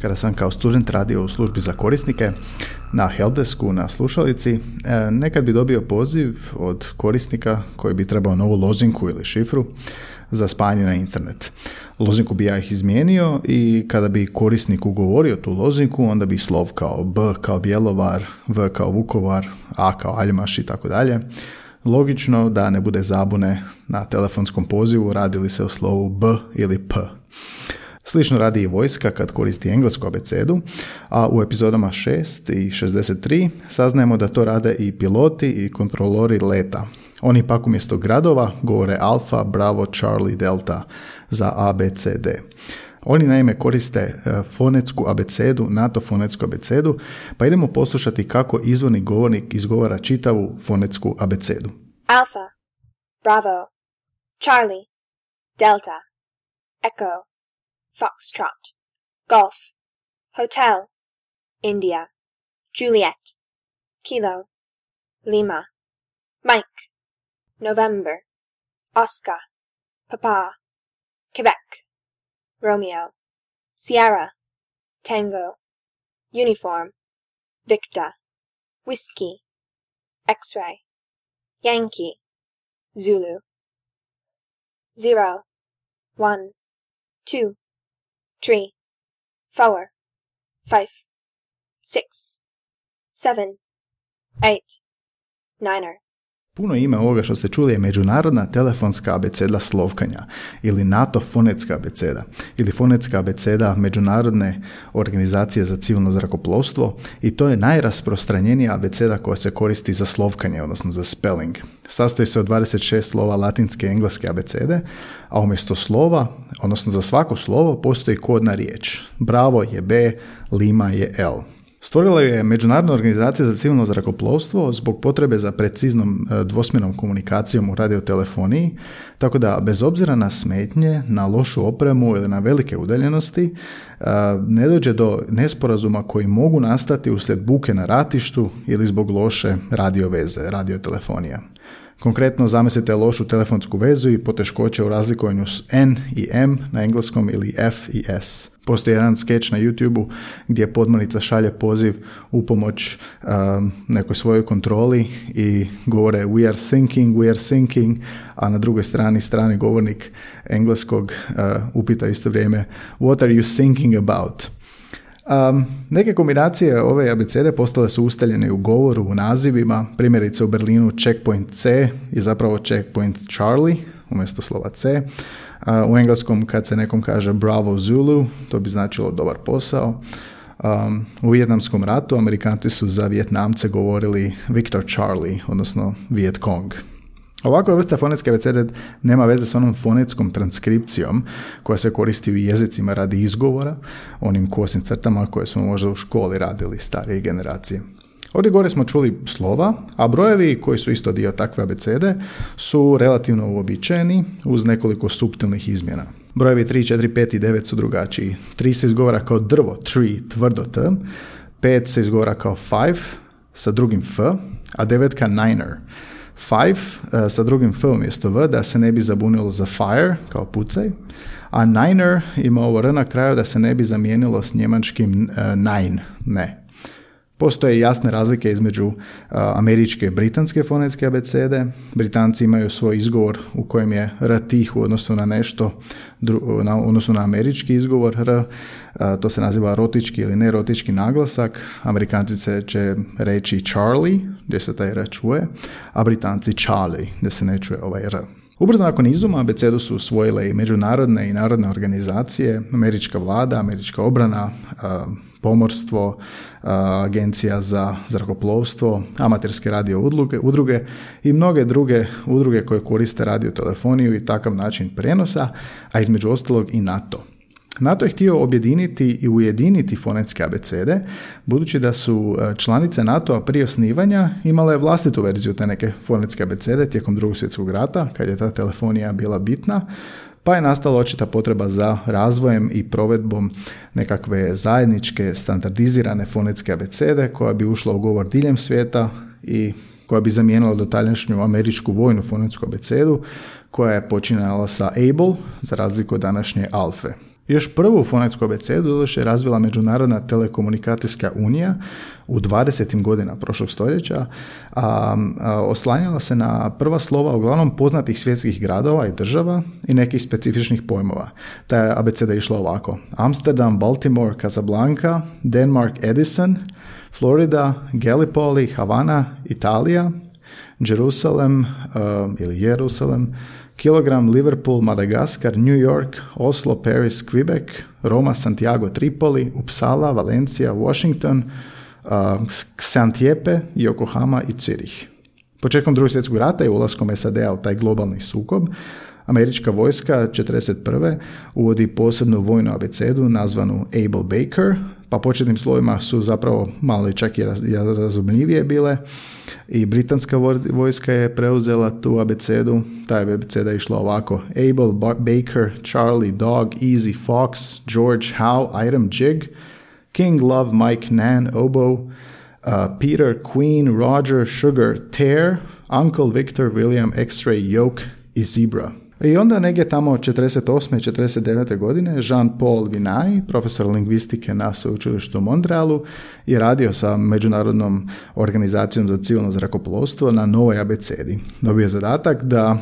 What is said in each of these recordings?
kada sam kao student radio u službi za korisnike na helpdesku na slušalici, e, nekad bi dobio poziv od korisnika koji bi trebao novu lozinku ili šifru za spajanje na internet. Lozinku bi ja ih izmijenio i kada bi korisnik ugovorio tu lozinku, onda bi slov kao B kao Bjelovar, V kao Vukovar, A kao Aljmaš i tako dalje. Logično da ne bude zabune na telefonskom pozivu radili se o slovu B ili P. Slično radi i vojska kad koristi englesku abecedu, a u epizodama 6 i 63 saznajemo da to rade i piloti i kontrolori leta. Oni pak umjesto gradova govore Alfa, Bravo, Charlie, Delta za A, B, C, D. Oni naime koriste e, fonetsku abecedu, NATO fonetsku abecedu, pa idemo poslušati kako izvorni govornik izgovara čitavu fonetsku abecedu. Alpha, Bravo, Charlie, Delta, Echo, Foxtrot, Golf, Hotel, India, Juliet, Kilo, Lima, Mike, November, Oscar, Papa, Quebec, Romeo, Sierra, Tango, Uniform, Victor, Whiskey, X-ray, Yankee, Zulu. Zero, one, two, three, four, five, six, seven, eight, niner. Puno ime ovoga što ste čuli je Međunarodna telefonska abeceda slovkanja ili NATO fonetska abeceda ili fonetska abeceda Međunarodne organizacije za civilno zrakoplovstvo i to je najrasprostranjenija abeceda koja se koristi za slovkanje, odnosno za spelling. Sastoji se od 26 slova latinske i engleske abecede, a umjesto slova, odnosno za svako slovo, postoji kodna riječ. Bravo je B, Lima je L. Stvorila je Međunarodna organizacija za civilno zrakoplovstvo zbog potrebe za preciznom e, dvosmjernom komunikacijom u radiotelefoniji, tako da bez obzira na smetnje, na lošu opremu ili na velike udaljenosti, e, ne dođe do nesporazuma koji mogu nastati uslijed buke na ratištu ili zbog loše radioveze, radiotelefonija. Konkretno zamislite lošu telefonsku vezu i poteškoće u razlikovanju s N i M na engleskom ili F i S. Postoji jedan skeč na YouTube gdje podmornica šalje poziv u pomoć um, nekoj svojoj kontroli i govore we are thinking, we are thinking, a na drugoj strani strani govornik engleskog uh, upita isto vrijeme what are you thinking about? Um, neke kombinacije ove abecede postale su ustaljene u govoru, u nazivima, primjerice u Berlinu checkpoint C je zapravo checkpoint Charlie umjesto slova C. u engleskom kad se nekom kaže Bravo Zulu, to bi značilo dobar posao. Um, u Vjetnamskom ratu Amerikanci su za Vjetnamce govorili Victor Charlie, odnosno Viet Cong. Ovakva vrsta fonetske abecede nema veze s onom fonetskom transkripcijom koja se koristi u jezicima radi izgovora, onim kosnim crtama koje smo možda u školi radili starije generacije. Ovdje gore smo čuli slova, a brojevi koji su isto dio takve abecede su relativno uobičajeni uz nekoliko suptilnih izmjena. Brojevi 3, 4, 5 i 9 su drugačiji. 3 se izgovara kao drvo, tree, tvrdo t. 5 se izgovara kao five sa drugim f, a devetka niner. Five uh, sa drugim f umjesto v da se ne bi zabunilo za fire kao pucaj, a niner ima ovo r na kraju da se ne bi zamijenilo s njemačkim uh, nine, ne. Postoje jasne razlike između američke i britanske fonetske abecede. Britanci imaju svoj izgovor u kojem je r tih u odnosu na nešto, na, u odnosu na američki izgovor r. to se naziva rotički ili nerotički naglasak. Amerikanci će reći Charlie, gdje se taj r čuje, a Britanci Charlie, gdje se ne čuje ovaj r. Ubrzo nakon izuma abecedu su usvojile i međunarodne i narodne organizacije, američka vlada, američka obrana, pomorstvo, agencija za zrakoplovstvo, amaterske radio udruge, udruge i mnoge druge udruge koje koriste radiotelefoniju i takav način prenosa, a između ostalog i NATO. NATO je htio objediniti i ujediniti fonetske abecede, budući da su članice NATO-a prije osnivanja imale vlastitu verziju te neke fonetske abecede tijekom drugog svjetskog rata, kad je ta telefonija bila bitna, pa je nastala očita potreba za razvojem i provedbom nekakve zajedničke standardizirane fonetske abecede koja bi ušla u govor diljem svijeta i koja bi zamijenila dotaljašnju američku vojnu fonetsku abecedu koja je počinjala sa Able za razliku od današnje Alfe. Još prvu fonetsku abecedu je razvila Međunarodna telekomunikacijska unija u 20. godina prošlog stoljeća, a, oslanjala se na prva slova uglavnom poznatih svjetskih gradova i država i nekih specifičnih pojmova. Ta je abeceda išla ovako. Amsterdam, Baltimore, Casablanca, Denmark, Edison, Florida, Gallipoli, Havana, Italija, Jerusalem uh, ili Jerusalem, kilogram Liverpool, Madagaskar, New York, Oslo, Paris, Quebec, Roma, Santiago, Tripoli, Uppsala, Valencija, Washington, uh, Santjepe, Yokohama i Zürich. Početkom drugog svjetskog rata i ulaskom SAD-a u taj globalni sukob, američka vojska 1941. uvodi posebnu vojnu abecedu nazvanu Able Baker, pa početnim slovima su zapravo malo čak i razumljivije bile i britanska vojska je preuzela tu abecedu. Ta je abeceda išla ovako. Abel, Baker, Charlie, Dog, Easy, Fox, George, Howe, Item, Jig, King, Love, Mike, Nan, Oboe, uh, Peter, Queen, Roger, Sugar, Tear, Uncle, Victor, William, X-Ray, Yoke i Zebra. I onda negdje tamo 48. 49. godine Jean-Paul Vinay, profesor lingvistike na sveučilištu u Montrealu, je radio sa Međunarodnom organizacijom za civilno zrakoplovstvo na novoj abecedi. Dobio je zadatak da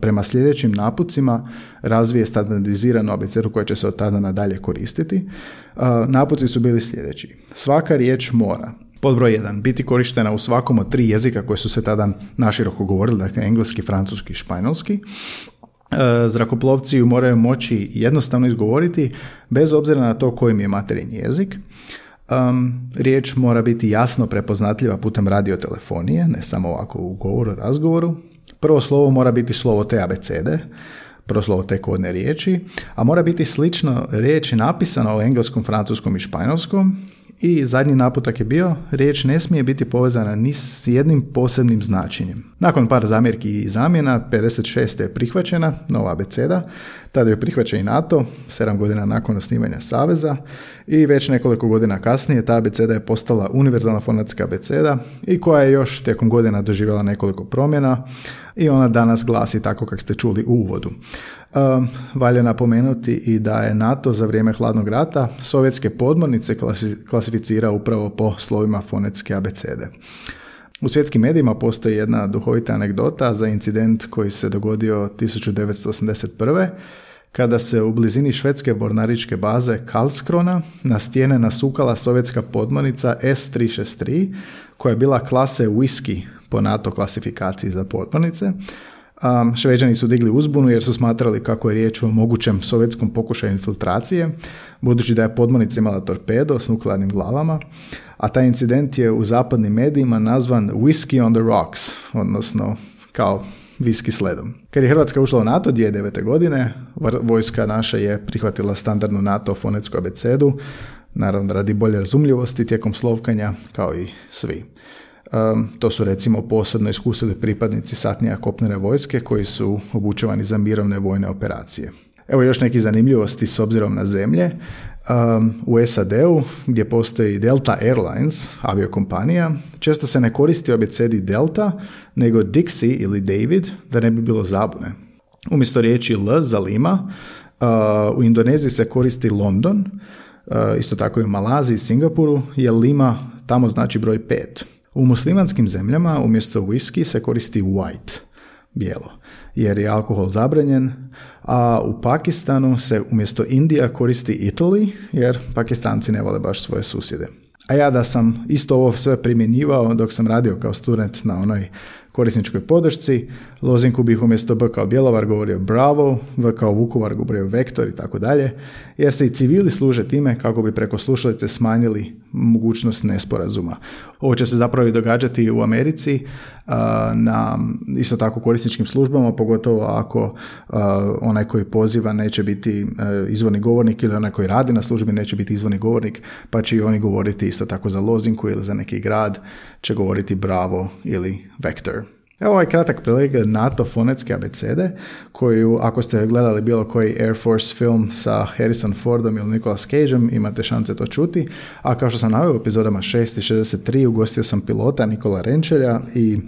prema sljedećim napucima razvije standardiziranu abecedu koja će se od tada nadalje koristiti. Napuci su bili sljedeći. Svaka riječ mora pod broj 1. Biti korištena u svakom od tri jezika koje su se tada naširoko govorili, dakle engleski, francuski i španjolski. E, zrakoplovci ju moraju moći jednostavno izgovoriti bez obzira na to kojim je materijni jezik. Um, riječ mora biti jasno prepoznatljiva putem radiotelefonije, ne samo ovako u govoru, razgovoru. Prvo slovo mora biti slovo te abecede, prvo slovo te kodne riječi, a mora biti slično riječi napisano u engleskom, francuskom i španjolskom, i zadnji naputak je bio, riječ ne smije biti povezana ni s jednim posebnim značenjem. Nakon par zamjerki i zamjena, 56. je prihvaćena nova abeceda, tada je prihvaća i NATO, 7 godina nakon osnivanja Saveza i već nekoliko godina kasnije ta abeceda je postala univerzalna fonetska abeceda i koja je još tijekom godina doživjela nekoliko promjena i ona danas glasi tako kako ste čuli u uvodu. Um, valja napomenuti i da je NATO za vrijeme hladnog rata sovjetske podmornice klasificira upravo po slovima fonetske abecede. U svjetskim medijima postoji jedna duhovita anegdota za incident koji se dogodio 1981 kada se u blizini švedske bornaričke baze Karlskrona na stijene nasukala sovjetska podmornica S-363 koja je bila klase whisky po NATO klasifikaciji za podmornice, Um, šveđani su digli uzbunu jer su smatrali kako je riječ o mogućem sovjetskom pokušaju infiltracije, budući da je podmornica imala torpedo s nuklearnim glavama, a taj incident je u zapadnim medijima nazvan Whiskey on the Rocks, odnosno kao viski sledom. Kad je Hrvatska ušla u NATO 2009. godine, vojska naša je prihvatila standardnu NATO fonetsku abecedu, naravno radi bolje razumljivosti tijekom slovkanja, kao i svi. Um, to su recimo posebno iskusili pripadnici satnija kopnene vojske koji su obučevani za mirovne vojne operacije. Evo još neki zanimljivosti s obzirom na zemlje. Um, u SAD-u gdje postoji Delta Airlines, aviokompanija, često se ne koristi abecedi Delta, nego Dixie ili David, da ne bi bilo zabune. Umjesto riječi L za Lima, u Indoneziji se koristi London, isto tako i u Malaziji i Singapuru, jer Lima tamo znači broj 5. U muslimanskim zemljama umjesto whisky se koristi white, bijelo, jer je alkohol zabranjen, a u Pakistanu se umjesto Indija koristi Italy, jer Pakistanci ne vole baš svoje susjede. A ja da sam isto ovo sve primjenjivao dok sam radio kao student na onoj korisničkoj podršci, lozinku bih umjesto B kao Bjelovar govorio Bravo, V kao Vukovar govorio Vektor i tako dalje, jer se i civili služe time kako bi preko slušalice smanjili mogućnost nesporazuma. Ovo će se zapravo i događati u Americi na isto tako korisničkim službama, pogotovo ako onaj koji poziva neće biti e, izvorni govornik ili onaj koji radi na službi neće biti izvorni govornik, pa će i oni govoriti isto tako za lozinku ili za neki grad, će govoriti bravo ili vektor. Evo ovaj kratak pregled NATO fonetske abecede, koju ako ste gledali bilo koji Air Force film sa Harrison Fordom ili Nicolas Cageom, imate šanse to čuti. A kao što sam naveo u epizodama 6 i 63, ugostio sam pilota Nikola Renčelja i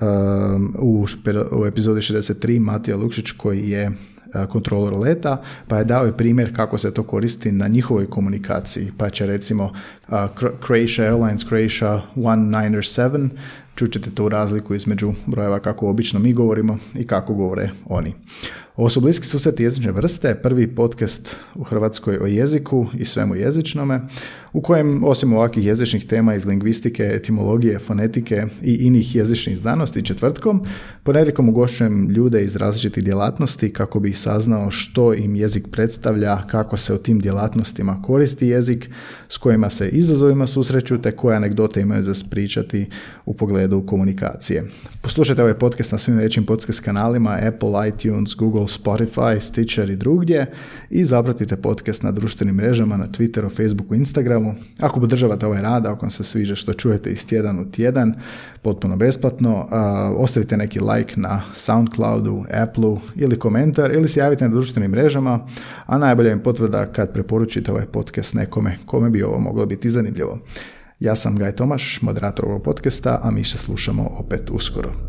um, u, u epizodi 63 Matija Lukšić koji je uh, kontrolor leta, pa je dao i primjer kako se to koristi na njihovoj komunikaciji. Pa će recimo uh, Croatia Airlines, Croatia 197 čućete tu razliku između brojeva kako obično mi govorimo i kako govore oni. Ovo su bliski susreti jezične vrste, prvi podcast u Hrvatskoj o jeziku i svemu jezičnome, u kojem osim ovakvih jezičnih tema iz lingvistike, etimologije, fonetike i inih jezičnih znanosti četvrtkom, ponedjeljkom ugošćujem ljude iz različitih djelatnosti kako bi saznao što im jezik predstavlja, kako se o tim djelatnostima koristi jezik, s kojima se izazovima susreću, te koje anegdote imaju za spričati u pogledu komunikacije. Poslušajte ovaj podcast na svim većim podcast kanalima Apple, iTunes, Google, Spotify, Stitcher i drugdje i zapratite podcast na društvenim mrežama, na Twitteru, Facebooku, Instagramu. Ako podržavate ovaj rad, ako vam se sviđa što čujete iz tjedan u tjedan, potpuno besplatno, ostavite neki like na Soundcloudu, Appleu ili komentar ili se javite na društvenim mrežama, a najbolja im potvrda kad preporučite ovaj podcast nekome kome bi ovo moglo biti zanimljivo. Ja sam Gaj Tomaš, moderator ovog podcasta, a mi se slušamo opet uskoro.